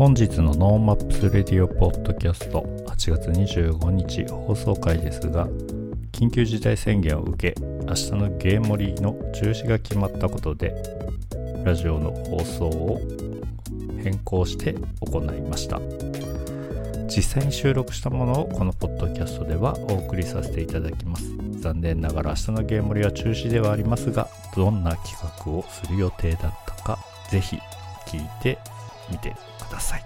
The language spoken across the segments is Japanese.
本日の NoMaps Radio ポッドキャスト8月25日放送回ですが緊急事態宣言を受け明日のゲーモリの中止が決まったことでラジオの放送を変更して行いました。実際に収録したものをこのポッドキャストではお送りさせていただきます。残念ながら明日のゲームリは中止ではありますがどんな企画をする予定だったかぜひ聞いてみてください。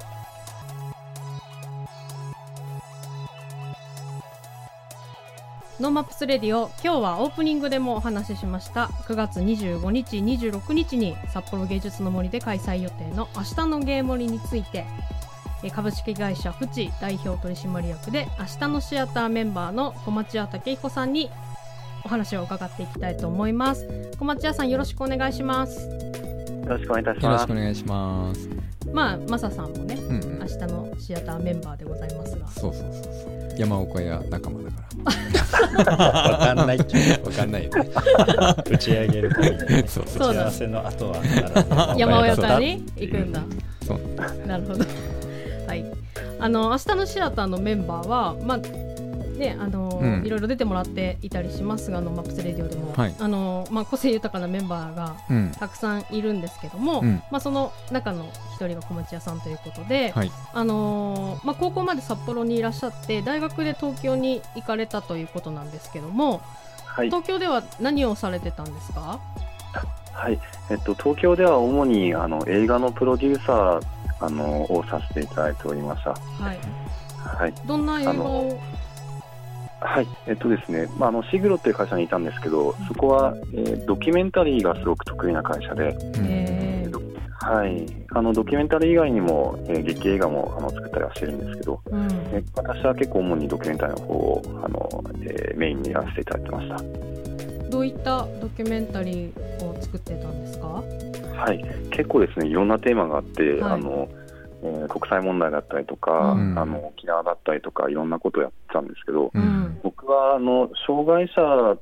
NoMaps Radio 今日はオープニングでもお話ししました。9月25日26日に札幌芸術の森で開催予定の明日のゲームリについて株式会社フチ代表取締役で明日のシアターメンバーの小町谷武彦さんにお話を伺っていきたいと思います。小町屋さんよろしくお願いします。よろしくお願いいたしよろます。しくお願いします。まあマサさんもねうん、うん明。日のシアターメンバーでございますがそうそうそうそう。山岡屋仲間だかわかんない。わかんないよね。う打ち上げる時にねそう打そうだち合わせの後は山親ださんに行くんだそう。なるほど。はい。あの明日のシアターのメンバーはまあねあの、うんいろいろ出てもらっていたりしますがあのマップスレディオでも、はいあのまあ個性豊かなメンバーがうん。たくさんいるんですけども、うんまあその中の一人が小町屋さんということで、はい。あのまあ高校まで札幌にいらっしゃって大学で東京に行かれたということなんですけども、はい、東京では何をされてたんですか？はい、えっと東京では主にあの映画のプロデューサーあのをさせていただいておりました。はい。はい、どんな映画をはい、えっとですね、まああのシグロっていう会社にいたんですけど、そこは、えードキュメンタリーがすごく得意な会社で、うんえーはい、あのドキュメンタリー以外にも、えー劇映画もあの作ったりはしてるんですけど、うん、え私は結構主にドキュメンタリーの方をあの、えーメインにやらせていただいてました。どういったドキュメンタリーを作ってたんですか？はい、結構ですねいろんなテーマがあって、はい。あのえー国際問題だったりとか、うんあの沖縄だったりとかいろんなことをやってたんですけど、うん僕はあの障害者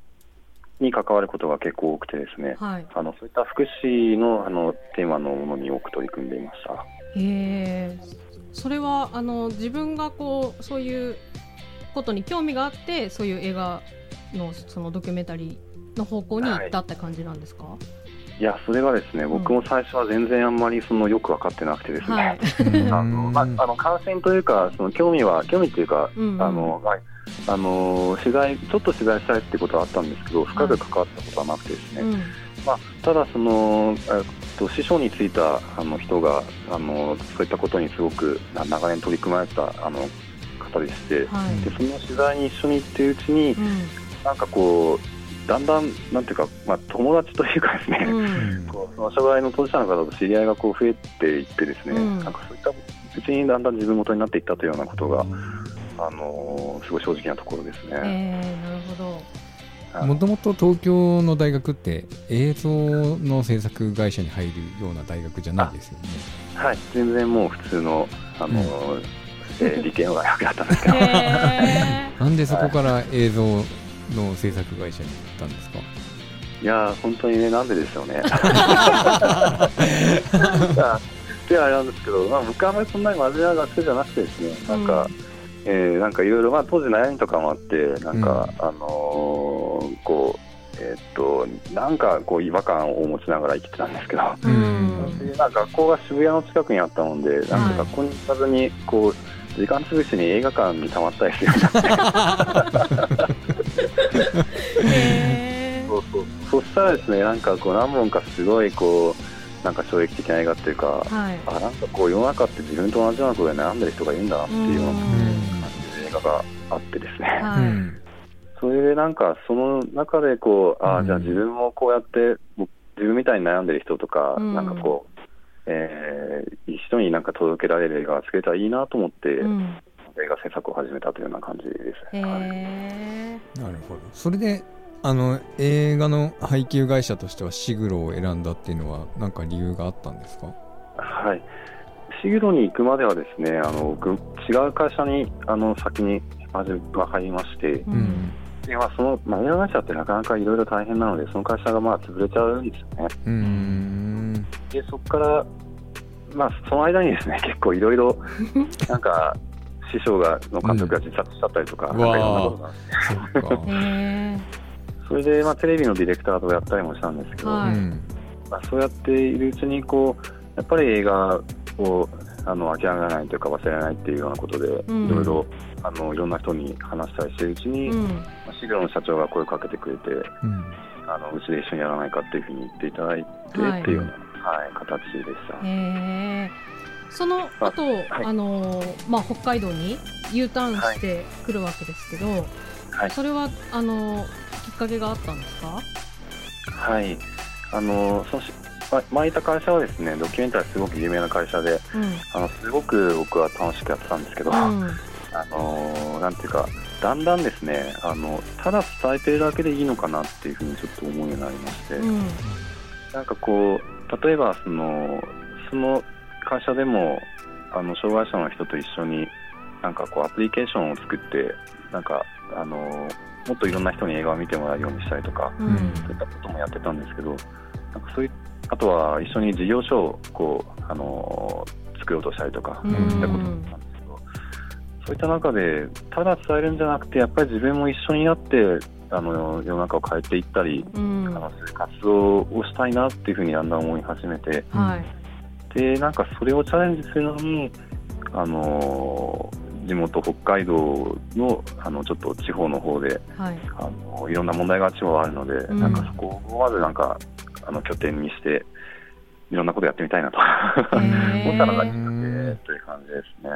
に関わることが結構多くてですねはい。あのそういった福祉のあのテーマのものに多く取り組んでいました。へえ。それはあの自分がこうそういうことに興味があってそういう映画のそのドキュメンタリーの方向に行ったって感じなんですか？いやそれがですね、ん。僕も最初は全然あんまりそのよく分かってなくてですね、はい。あのまあ、あの感染というかその興味は興味というかうん。うんあの、はい。あの取材ちょっと取材したいってことはあったんですけど深く関わったことはなくてですね、うん。まあ、ただその、えっと、師匠についたあの人があのそういったことにすごくな長年取り組まれたあの方でしてはい。でその取材に一緒に行ってるうちにうん。なんかこうだんだんなんていうか、まあ、友達というかですね、うん。こうその障害の当事者の方と知り合いがこう増えていってですね、うん。なんかそういったうちにだんだん自分元になっていったというようなことが、あのすごい正直なところですね。えー、なるほど。はい。もともと東京の大学って映像の制作会社に入るような大学じゃないですよね。はい、全然もう普通の、あのえー理系の大学だったんですけど、へなんでそこから映像の制作会社に行ったんですか？いやー、本当にね、なんででしょうね。であれなんですけど、まあ、僕はあんまりそんなに真面目な学生じゃなくてですね、なんか、えーなんかいろいろ、まあ、当時悩みとかもあって、なんか、あのーこう、えーっと、なんかこう違和感を持ちながら生きてたんですけど、ーうん。でなんか学校が渋谷の近くにあったもんで、なんか学校に行かずに、こう、時間潰しに映画館にたまったりするようになって、そうそう。そしたらですね、なんかこう何本かすごいこう、なんか衝撃的な映画っていうか、はい。あなんかこう世の中って自分と同じようなことで悩んでる人がいるんだなっていうような感じの映画があってですね、はい。うん。それでなんかその中でこう、あうん。じゃあ自分もこうやっても自分みたいに悩んでる人とか、うん。なんかこう、えー、人になんか届けられる映画が作れたらいいなと思って、うん。映画制作を始めたというような感じです。はいえ。なるほど。それであの映画の配給会社としてはシグロを選んだっていうのは何か理由があったんですか？はい。シグロに行くまではですね、あの僕違う会社にあの先にまずは入りまして、ううんん。でまあそのまあ映画会社ってなかなかいろいろ大変なので、その会社がまあ潰れちゃうんですよね。うーん。でそこからまあ、その間にですね、結構いろいろ、なんか、師匠がの監督が自殺しちゃったりとか、うん。なんかいろんなことが そっか。へえそれで、まあ、テレビのディレクターとかやったりもしたんですけど、はい。うん。まあ、そうやっているうちにこう、やっぱり映画をあの諦めないというか、忘れられないっていうようなことで、うん。いろいろあのいろんな人に話したりしてるうちに、うん。まあシグロの社長が声をかけてくれて、うん。あのうちで一緒にやらないかっていうふうに言っていただいて、はい。っていうような、はい、形でした。その後、はい。あのーまあ北海道に U ターンしてくるわけですけど、はい。それはあのーきっかけがあったんですか？はい、あのそのしま前いた会社はですねドキュメンタリーすごく有名な会社でうん。あのすごく僕は楽しくやってたんですけど、うん。あのなんていうかだんだんですねあのただ伝えてるだけでいいのかなっていうふうにちょっと思うようになりまして、うん。なんかこう例えばそのその会社でもあの障害者の人と一緒になんかこうアプリケーションを作ってなんかあのもっといろんな人に映画を見てもらえるようにしたりとかうん。そういったこともやってたんですけど、なんかそういうあとは一緒に事業所をこうあの作ろうとしたりとか、うん。そういったこともあったんですけど、そういった中で、ただ伝えるんじゃなくて、やっぱり自分も一緒になって、あの世の中を変えていったり、うん。あのそういう活動をしたいなっていうふうにだんだん思い始めて、はいでなんかそれをチャレンジするのに、あの地元北海道のあのちょっと地方の方ではい。あのいろんな問題が地方あるので、うん。なんかそこをまずなんかあの拠点にしていろんなことやってみたいなと。思ったのがきっかけという感じですね。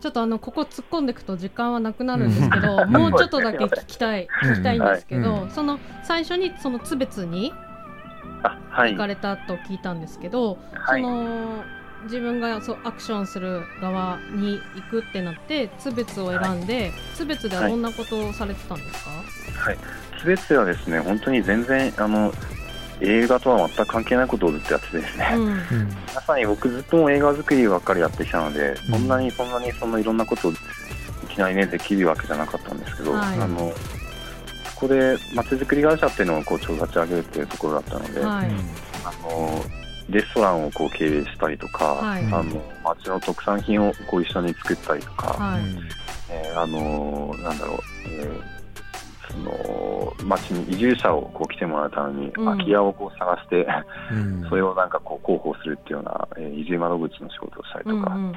ちょっとあのここ突っ込んでいくと時間はなくなるんですけど、もうちょっとだけ聞きたいうん。聞きたいんですけど、はい。その最初にその津別にあはい行かれたと聞いたんですけど、はい。その自分がそうアクションする側に行くってなって津別を選んで、津別ではどんなことをされてたんですか、はい、すべてはですね本当に全然あの映画とは全く関係ないことをずっとやっててですね、うん。うんまさに僕ずっと映画作りばっかりやってきたので、そんなにそんなにそのいろんなことをいきなりねできるわけじゃなかったんですけど、はい。あのそこでまちづくり会社っていうのをこう立ち上げるっていうところだったので、はい。あのレストランをこう経営したりとか、はい。あの町の特産品をこう一緒に作ったりとか、はい。えーあのなんだろう、えーその町に移住者をこう来てもらうために、うん空き家をこう探して、うん それをなんかこう広報するっていうような、えー移住窓口の仕事をしたりとか、うんうんうん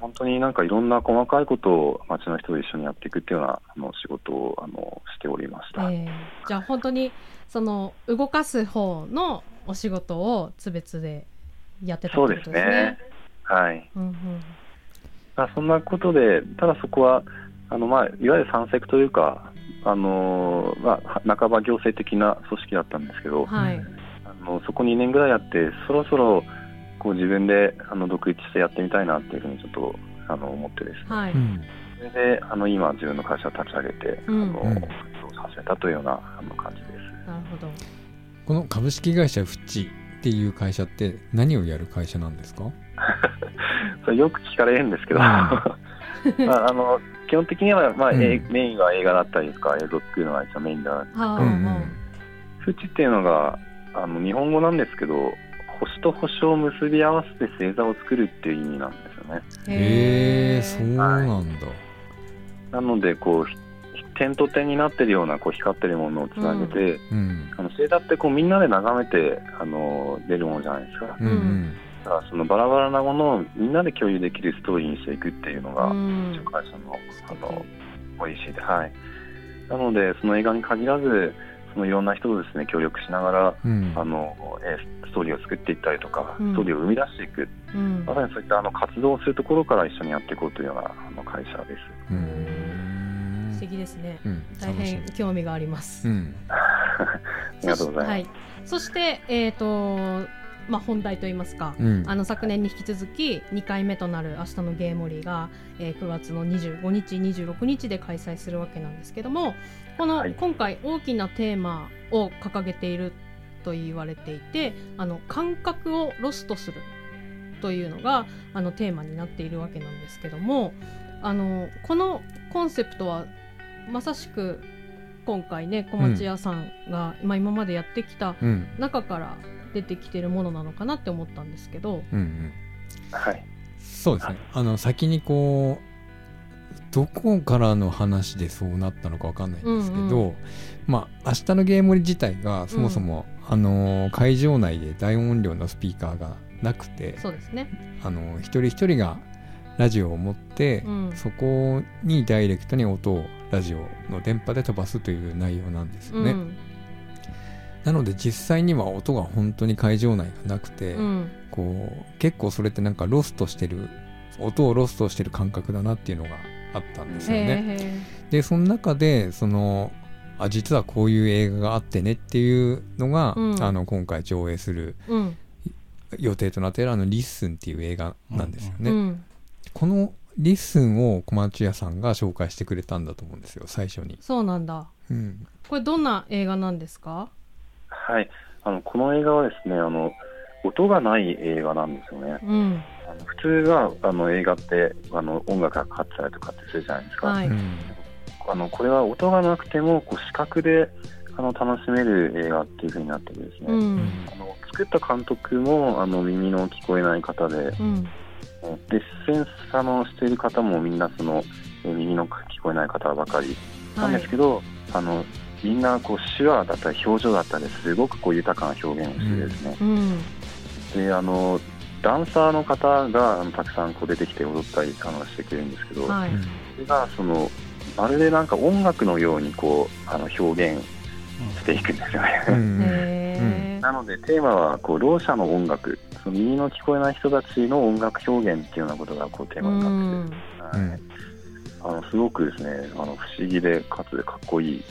本当になんかいろんな細かいことを町の人と一緒にやっていくっていうようなあの仕事をあのしておりました。えーじゃあ本当にその動かす方のお仕事を津別でやってたってそうですことですねね。。はい。うんうんまあ、そんなことで、ただそこは、あのまあ、いわゆる山積というか、あのまあ、半ば行政的な組織だったんですけど、はい。あのそこ2年ぐらいやって、そろそろこう自分であの独立してやってみたいなっていうふうにちょっとあの思ってですね、はい。うんそれであの今、自分の会社を立ち上げて、うんあのさせたというようなあの感じです。なるほど。この株式会社フッチっていう会社って何をやる会社なんですか？それよく聞かれるんですけど、うん まあ、あの基本的には、まあうん。えーメインは映画だったりとか、映像を作るのが一応メインだはあ、うんうんフチっていうのがあの日本語なんですけど星と星を結び合わせて星座を作るっていう意味なんですよね。へえそうなんだ。なのでこうひ点と点になってるようなこう光ってるものをつなげて、うん。あの星座ってこうみんなで眺めてあの出るものじゃないですか。うんうんだからそのバラバラなものをみんなで共有できるストーリーにしていくっていうのが、うん。うちの会社の素あの敵。ポリシーではい。なのでその映画に限らずそのいろんな人とですね協力しながらうん。あの、えーストーリーを作っていったりとか、うん。ストーリーを生み出していく、うん。まさにそういったあの活動をするところから一緒にやっていこうというようなあの会社です。うーん。素敵ですね。うん。大変興味があります。うん。ありがとうございます。はい。そしてえっ、とまあ本題といいますか。うん。あの昨年に引き続き2回目となる明日のゲーモリが、えー9月の25日26日で開催するわけなんですけどもこの、はい。今回大きなテーマを掲げていると言われていてあの感覚をロストするというのがあのテーマになっているわけなんですけどもあのこのコンセプトはまさしく今回ね小町屋さんが、まあ今までやってきたうん。中から出てきてるものなのかなって思ったんですけど、うんはい。そうですね。あの先にこうどこからの話でそうなったのかわかんないんですけど、うんうまあ明日のゲームリ自体がそもそも、あの会場内で大音量のスピーカーがなくてそうですね。あの一人一人がラジオを持って、うん。そこにダイレクトに音をラジオの電波で飛ばすという内容なんですよね、うんなので実際には音が本当に会場内がなくて、うん。こう結構それってなんかロストしてる音をロストしてる感覚だなっていうのがあったんですよね。へでその中でそのあ実はこういう映画があってねっていうのが、うん。あの今回上映する予定となっているあの「リッスン」っていう映画なんですよね。うん。この「リッスン」を小町谷さんが紹介してくれたんだと思うんですよ最初に。そうなんだ。うん。これどんな映画なんですか？はい。あの、この映画はですね、あの、音がない映画なんですよね。うんあの普通は、あの、映画って、あの、音楽がかかってたりとかってするじゃないですか。はいうんあの、これは音がなくても、こう、視覚で、あの、楽しめる映画っていう風になってるんですね。うんあの作った監督もあの耳の聞こえない方で、うんで出演者のしている方もみんなそのえ耳の聞こえない方ばかりなんはいですけど、あのみんなこう手話だったり表情だったりすごくこう豊かな表現をしてですね、うん。であのダンサーの方があのたくさんこう出てきて踊ったりあのしてくれるんですけど、はい。それがそのまるでなんか音楽のようにこうあの表現していくんですよね。うん へなのでテーマはこうろう者の音楽その耳の聞こえない人たちの音楽表現っていうようなことがこうテーうマになってんて、うん。はいあのすごくですねあの不思議でかつかっこいい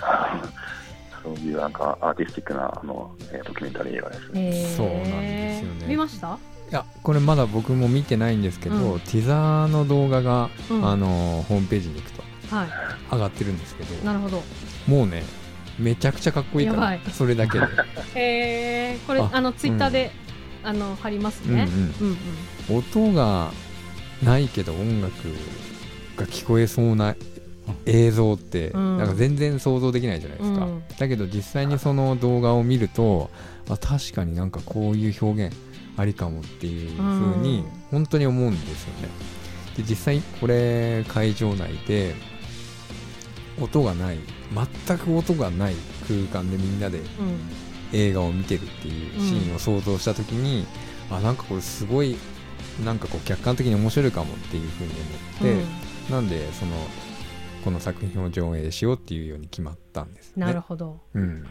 そういうなんかアーティスティックなあの、えードキュメンタリー映画です。ね。へー。そうなんですよね。見ました？いやこれまだ僕も見てないんですけど、うん。ティザーの動画が、うん。あのホームページに行くとはい。上がってるんですけどなるほど。もうねめちゃくちゃかっこいいからやばい。それだけで。へえこれああのツイッターであの貼りますね。うん。うんうん。音がないけど音楽が聞こえそうな映像って、うん。なんか全然想像できないじゃないですか、うん。だけど実際にその動画を見るとあ確かになんかこういう表現ありかもっていう風にうん。本当に思うんですよね。で実際これ会場内で音がない全く音がない空間でみんなでうん。映画を見てるっていうシーンを想像した時に、あなんかこれすごいなんかこう客観的に面白いかもっていうふうに思って、なんでそのこの作品を上映しようっていうように決まったんですね。なるほどうん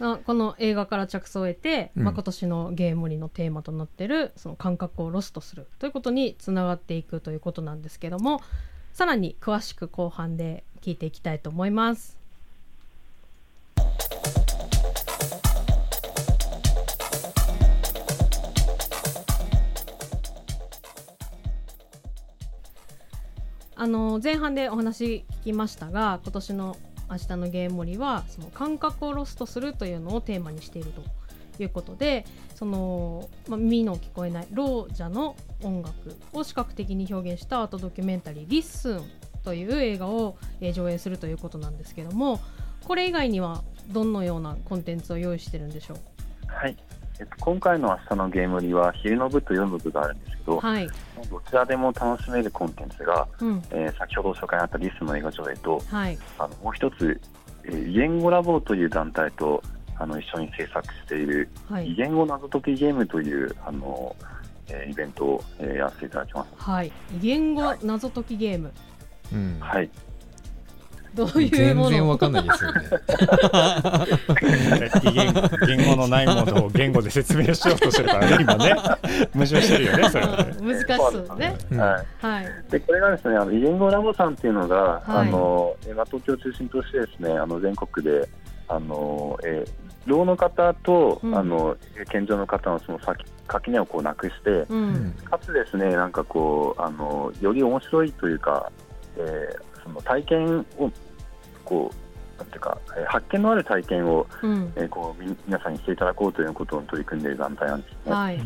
あこの映画から着想を得て、うんまあ、今年のゲームリのテーマとなってるその感覚をロストするということにつながっていくということなんですけどもさらに詳しく後半で聞いていきたいと思います。あの前半でお話聞きましたが今年の「明日のゲーム盛りは」その感覚をロストするというのをテーマにしているということでその、まあ、耳の聞こえないろう者の音楽を視覚的に表現したアートドキュメンタリー「リッスン」という映画を、え上映するということなんですけどもこれ以外にはどのようなコンテンツを用意してるんでしょう？はい。えっと、今回の明日のゲームリは昼の部と夜の部があるんですけど、はい、どちらでも楽しめるコンテンツが、うん。えー先ほど紹介にあったリスの映画上映とはい。あのもう一つ、えー、異言語ラボという団体とあの一緒に制作している異はい。言語謎解きゲームというあの、えーイベントを、えーやらせていただきます。はい。異言語謎解きゲーム。うん。はい、どういう全もの？然わかんないですよね。異言言語のないものを言語で説明しようとしてるからね今ね 矛盾してるよねそれはね難しそうね。うんはいはい。でこれがですねあの異言語ラボさんっていうのが、はいあのえーまあ東京を中心としてですねあの全国であの、えー、ろうの方と、うんあの健常の方のその先垣根をこうなくして、う。うんんかつですねなんかこうあのより面白いというか、えーその体験をこうなんていうか、えー発見のある体験を、うん。えーこうみ皆さんにしていただこうということを取り組んでいる団体なんですね。はい。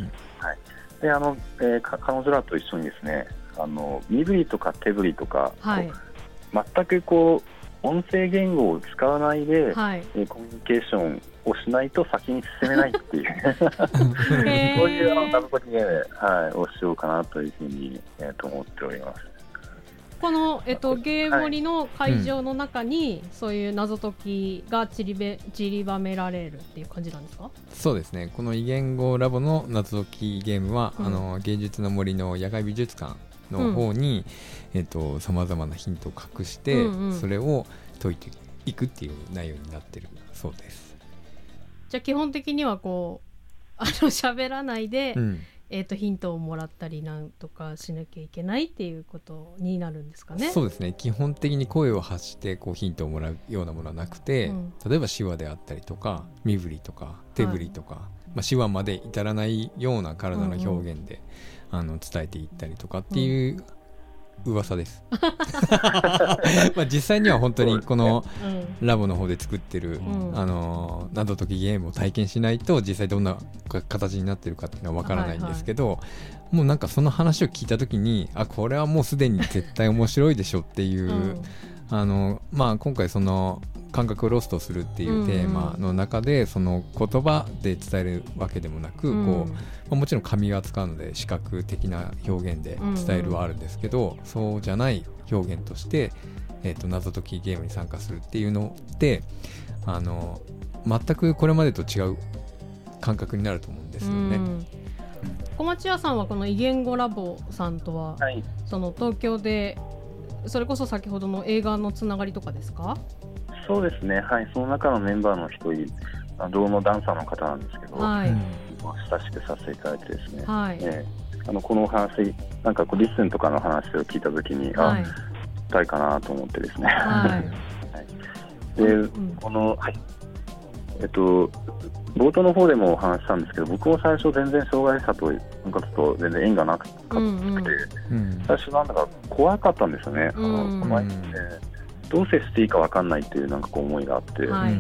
であの、えーか彼女らと一緒にですねあの身振りとか手振りとか、はいこ。う全くこ音声言語を使わないで、はいえーコミュニケーションをしないと先に進めないっていうそ ういうあの謎解きゲーム、はい、をしようかなというふうに、えーと思っております。この、えっと、ゲームリの会場の中に、そういう謎解きが散りべ散りばめられるっていう感じなんですか？そうですね。この異言語ラボの謎解きゲームは、うん。あの芸術の森の野外美術館の方にさまざまなヒントを隠して、うんうん。それを解いていくっていう内容になってる。そうです。じゃあ基本的にはこうあの喋らないで、うんえっとヒントをもらったりなんとかしなきゃいけないっていうことになるんですかね。そうですね。基本的に声を発してこうヒントをもらうようなものはなくて、うん。例えば手話であったりとか身振りとか手振りとか、まあ、手話まで至らないような体の表現で、あの伝えていったりとかっていう噂です。まあ実際には本当にこのうん。ラボの方で作ってる、うん。あのー謎解きゲームを体験しないと実際どんなか形になってるかっていうのは分からないんですけど、もうなんかその話を聞いた時にあこれはもうすでに絶対面白いでしょっていう、うん。あのまあ今回その感覚をロストするっていうテーマの中で、その言葉で伝えるわけでもなく、うん。こうまあもちろん紙が使うので視覚的な表現で伝えるはあるんですけど、そうじゃない表現として、えー、と謎解きゲームに参加するっていうのってあの全くこれまでと違う感覚になると思うんですよね。うん。小町屋さんはこの異言語ラボさんとは、はい。その東京でそれこそ先ほどの映画のつながりとかですか？そうですね、はい、その中のメンバーの一人、あろうのダンサーの方なんですけど、はい、まあ親しくさせていただいてですね、はい、えーあのこのお話、なんかこうリッスンとかの話を聞いたときに、はい。あ、したいかなと思ってですね。はい。で、うんこの、はい、えっと、冒頭の方でもお話ししたんですけど、僕も最初全然障害者となんかちょっと全然縁がなくかうんうん。最初なんだか怖かったんですよね。あのうん。怖いんでどう接していいかわかんないっていうなんかこう思いがあって、はい。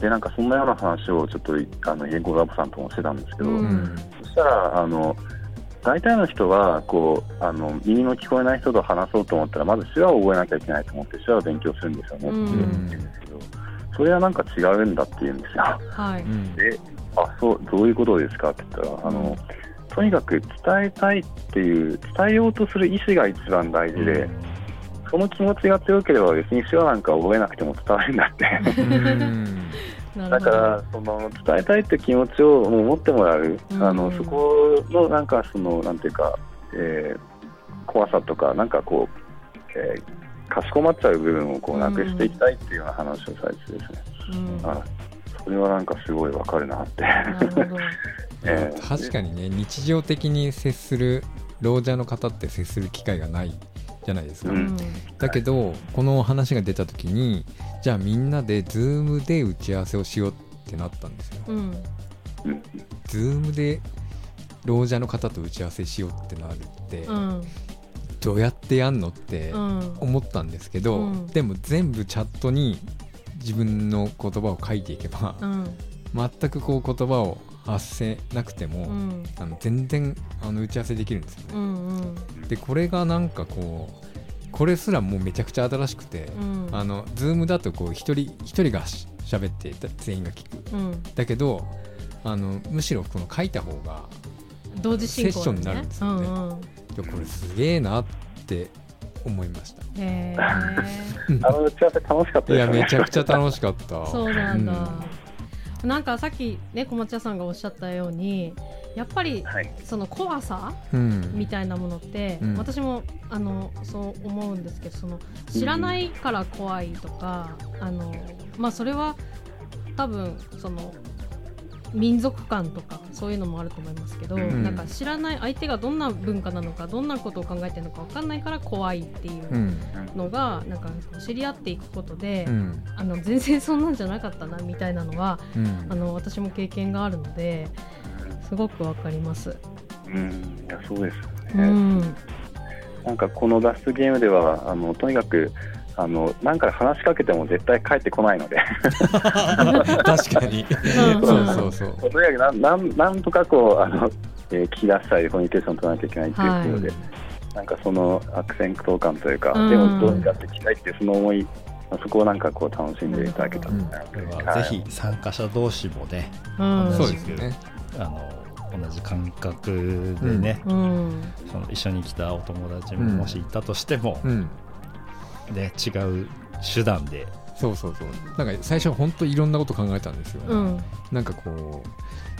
でなんかそんなような話をちょっとあの言語ラボさんともしてたんですけど、うん。うんそしたらあの大体の人はこうあの耳の聞こえない人と話そうと思ったらまず手話を覚えなきゃいけないと思って手話を勉強するんですよね。ってうん言うんですけど、それはなんか違うんだって言うんですよ。はい、うん。であそうどういうことですかって言ったらあの、とにかく伝えたいっていう伝えようとする意思が一番大事で、その気持ちが強ければ別に手話なんか覚えなくても伝わるんだって。うん。だからその伝えたいって気持ちをもう持ってもらう、うん。あのそこのなんかそのなんていうか、えー怖さとかなんかこう、えーかしこまっちゃう部分をこうなくしていきたいっていうような話をされてですね、うん。あそれはなんかすごいわかるなって。えー 確かにね日常的に接する老者の方って接する機会がないじゃないですか、うん。だけどこの話が出た時にじゃあみんなで Zoom で打ち合わせをしようってなったんですよ。Zoom で老者の方と打ち合わせしようってなるって、うん。どうやってやんのってうん。思ったんですけど、うん。でも全部チャットに自分の言葉を書いていけば、うん。全くこう言葉を発せなくても、うん。あの全然あの打ち合わせできるんですよね。うんうん。でこれがなんかこうこれすらもうめちゃくちゃ新しくて、うん。あの Zoom だとこう一人一人がし喋って全員が聞く。うん。だけどあのむしろこの書いた方が同時進行セッションになるんですよね。うんうん。いやこれすげえなって思いました。へえ。あの打ち合わせ楽しかったいや。めちゃくちゃ楽しかった。そうなんだ、うなんかさっきね小松屋さんがおっしゃったようにやっぱりはい。その怖さうん。みたいなものって、うん。私もあのそう思うんですけどその知らないから怖いとか、あのまあそれは多分その民族感とかそういうのもあると思いますけど、うん。なんか知らない相手がどんな文化なのかどんなことを考えてるのか分かんないから怖いっていううん。のが、なんか知り合っていくことで、うん。あの全然そんなんじゃなかったなみたいなのはうん。あの私も経験があるのですごくわかります。うん、いやそうですようね。ん、なんかこの脱出ゲームではあのとにかくあの何か話しかけても絶対帰ってこないので。確かに。うんそうそうそう。とにかくなんなんなんとかこうあの、えー聞き出したりコミュニケーション取らなきゃいけないっていうことで、なんかその悪戦苦闘感というか、うん。でもどうにかっていきたいっていうその思いそこをなんかこう楽しんでいただけたらなこれはぜひ参加者同士もね、うん。そう同じくですね。あの同じ感覚でね、うん。その一緒に来たお友達もうん。もしいたとしても、うんね、違う手段で。そうそうそう。なんか最初は本当いろんなこと考えたんですよ、うん。なんかこう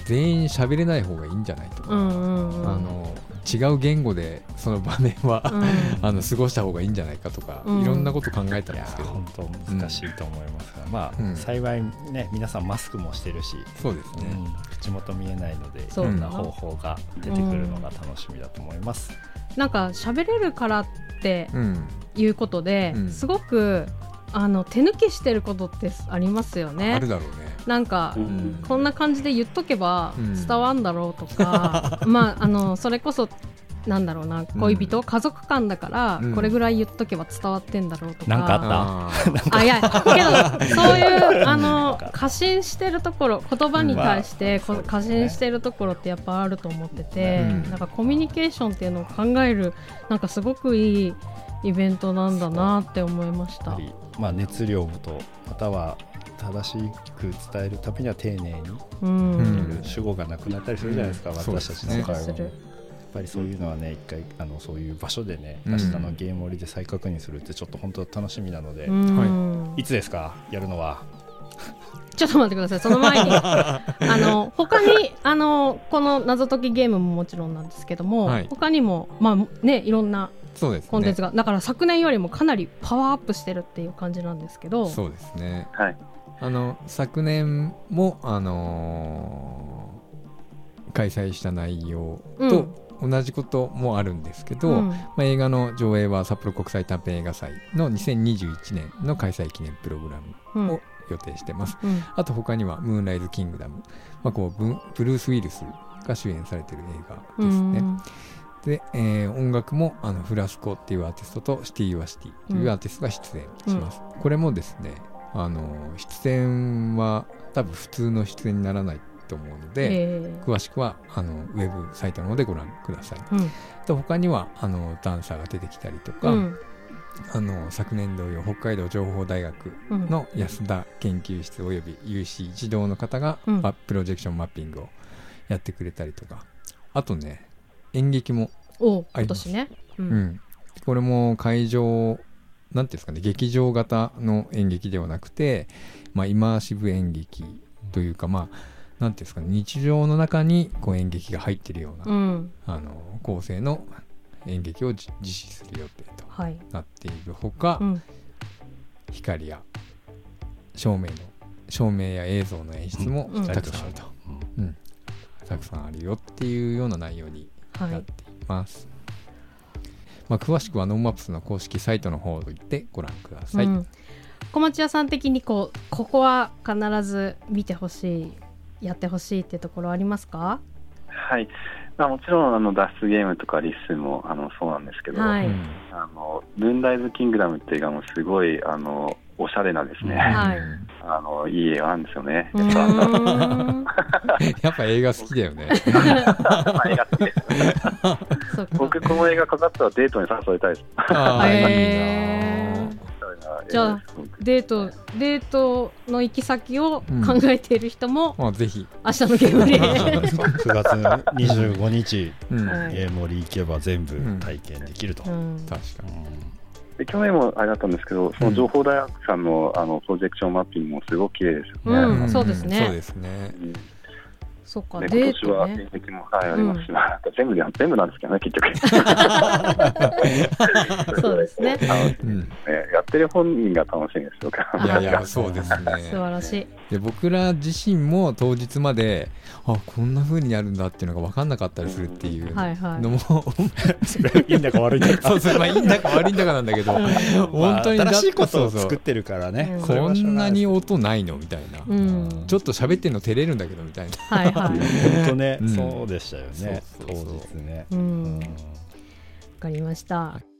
全員喋れない方がいいんじゃないとか、うんうんうん。あの違う言語でその場面は、うん。あの過ごした方がいいんじゃないかとか、うん。いろんなこと考えたんですけど。本当難しいと思いますが、まあ、うん。幸いね皆さんマスクもしてるし、そうですね、うん口元見えないのでいろんな方法が出てくるのが楽しみだと思います。なんか喋れるからってうんいうことで、うん。すごくあの手抜きしてることってありますよあねるだろうね。なんか、うん。こんな感じで言っとけばうん。伝わんだろうとか、まああのそれこそなんだろうな恋人、家族間だから、うん。これぐらい言っとけば伝わってんだろうとか。なんかあっあ あいやけど そういうあの過信してるところ言葉に対してこまあ過信してるところってやっぱあると思ってて、うん。なんかコミュニケーションっていうのを考えるなんかすごくいいイベントなんだなって思いました。やっぱ。りまあ、熱量とまたは正しく伝えるためには丁寧にうん。うん主語がなくなったりするじゃないですか、うん。私たちの会話も。そうですね。やっぱりそういうのはね一回あのそういう場所でね、うん。明日のゲーム盛りで再確認するってちょっと本当楽しみなので、うん。いつですかやるのはちょっと待ってください、その前に、あの他にあのこの謎解きゲームももちろんなんですけども、はい。他にもまあねいろんなそうですね。コンテンツが、だから昨年よりもかなりパワーアップしてるっていう感じなんですけど、そうですね。はい。あの昨年もあのー開催した内容と同じこともあるんですけど、うん。まあ、映画の上映は札幌国際短編映画祭の2021年の開催記念プログラうん。ムを予定してます、うん。あと他には「ムーンライズ・キングダム」まあ、こうブブルース・ウィルスが主演されている映画ですね、うん。で、えー音楽もあのフラスコっていうアーティストとシティ・ユア・シティというアーティストが出演します、これもですねあの出演は多分普通の出演にならないと思うので、え。詳しくはあのウェブサイトの方でご覧ください。ーうん。で他にはあのダンサーが出てきたりとか、うんあの昨年同様北海道情報大学うん。の安田研究室および有志一同の方が、うん。まあプロジェクションマッピングをやってくれたりとか。あとね演劇もおあります。ね、ううん。ん、これも会場なんていうんですかね劇場型の演劇ではなくて、まあ、イマーシブ演劇というかまあなんていうんですかね日常の中にこう演劇が入ってるような、うん。あの構成の演劇をじ実施する予定とはい、なっているほか、うん。光や照明の照明や映像の演出もうん。たくさんあると、うん。たくさんあるよっていうような内容にはないっています。まあ、詳しくは NoMaps の公式サイトの方を行ってご覧ください。うん。小町谷さん的にこうここは必ず見てほしいやってほしいってところありますか？はい。まあ、もちろんあの脱出ゲームとかリッスンもあのそうなんですけど、はい。うんあのムーンライズ・キングダムっていう映画もすごいあのおしゃれなですね、はい。あのいい映画なんですよね。やっぱ映画好きだよね。僕この映画かかったらデートに誘いたいです。あーいいなじゃあデートデートの行き先を考えている人も、まあ、ぜひ。明日のゲームで。9月25日うん。はいゲーム盛り行けば全部体験できると、うん。確かで去年もあれだったんですけど、その情報大学さんのあのプロジェクションマッピングもすごく綺麗ですよね。うんに。そうですね。そうですね。うんそっかでデー今年は演劇も、はい、ありますし、まあなんか全部で全部なんですけどね、結局。そうですね。うん。ねやってる本人が楽しみですよ。いやいや、そうですね。素晴らしい。で僕ら自身も当日まであこんな風にやるんだっていうのが分かんなかったりするっていうはいはい。のも、それいいんだか悪いんだか。そうそうまあいいんだか悪いんだかなんだけど本当にまあだ新しいことを作ってるからね。うんこんがなに音ないのみたいな、うん。ちょっと喋ってんの照れるんだけどみたいな。はいはい 本当ね、うん。そうでしたよね。そうそうそう。当日ね。わかりました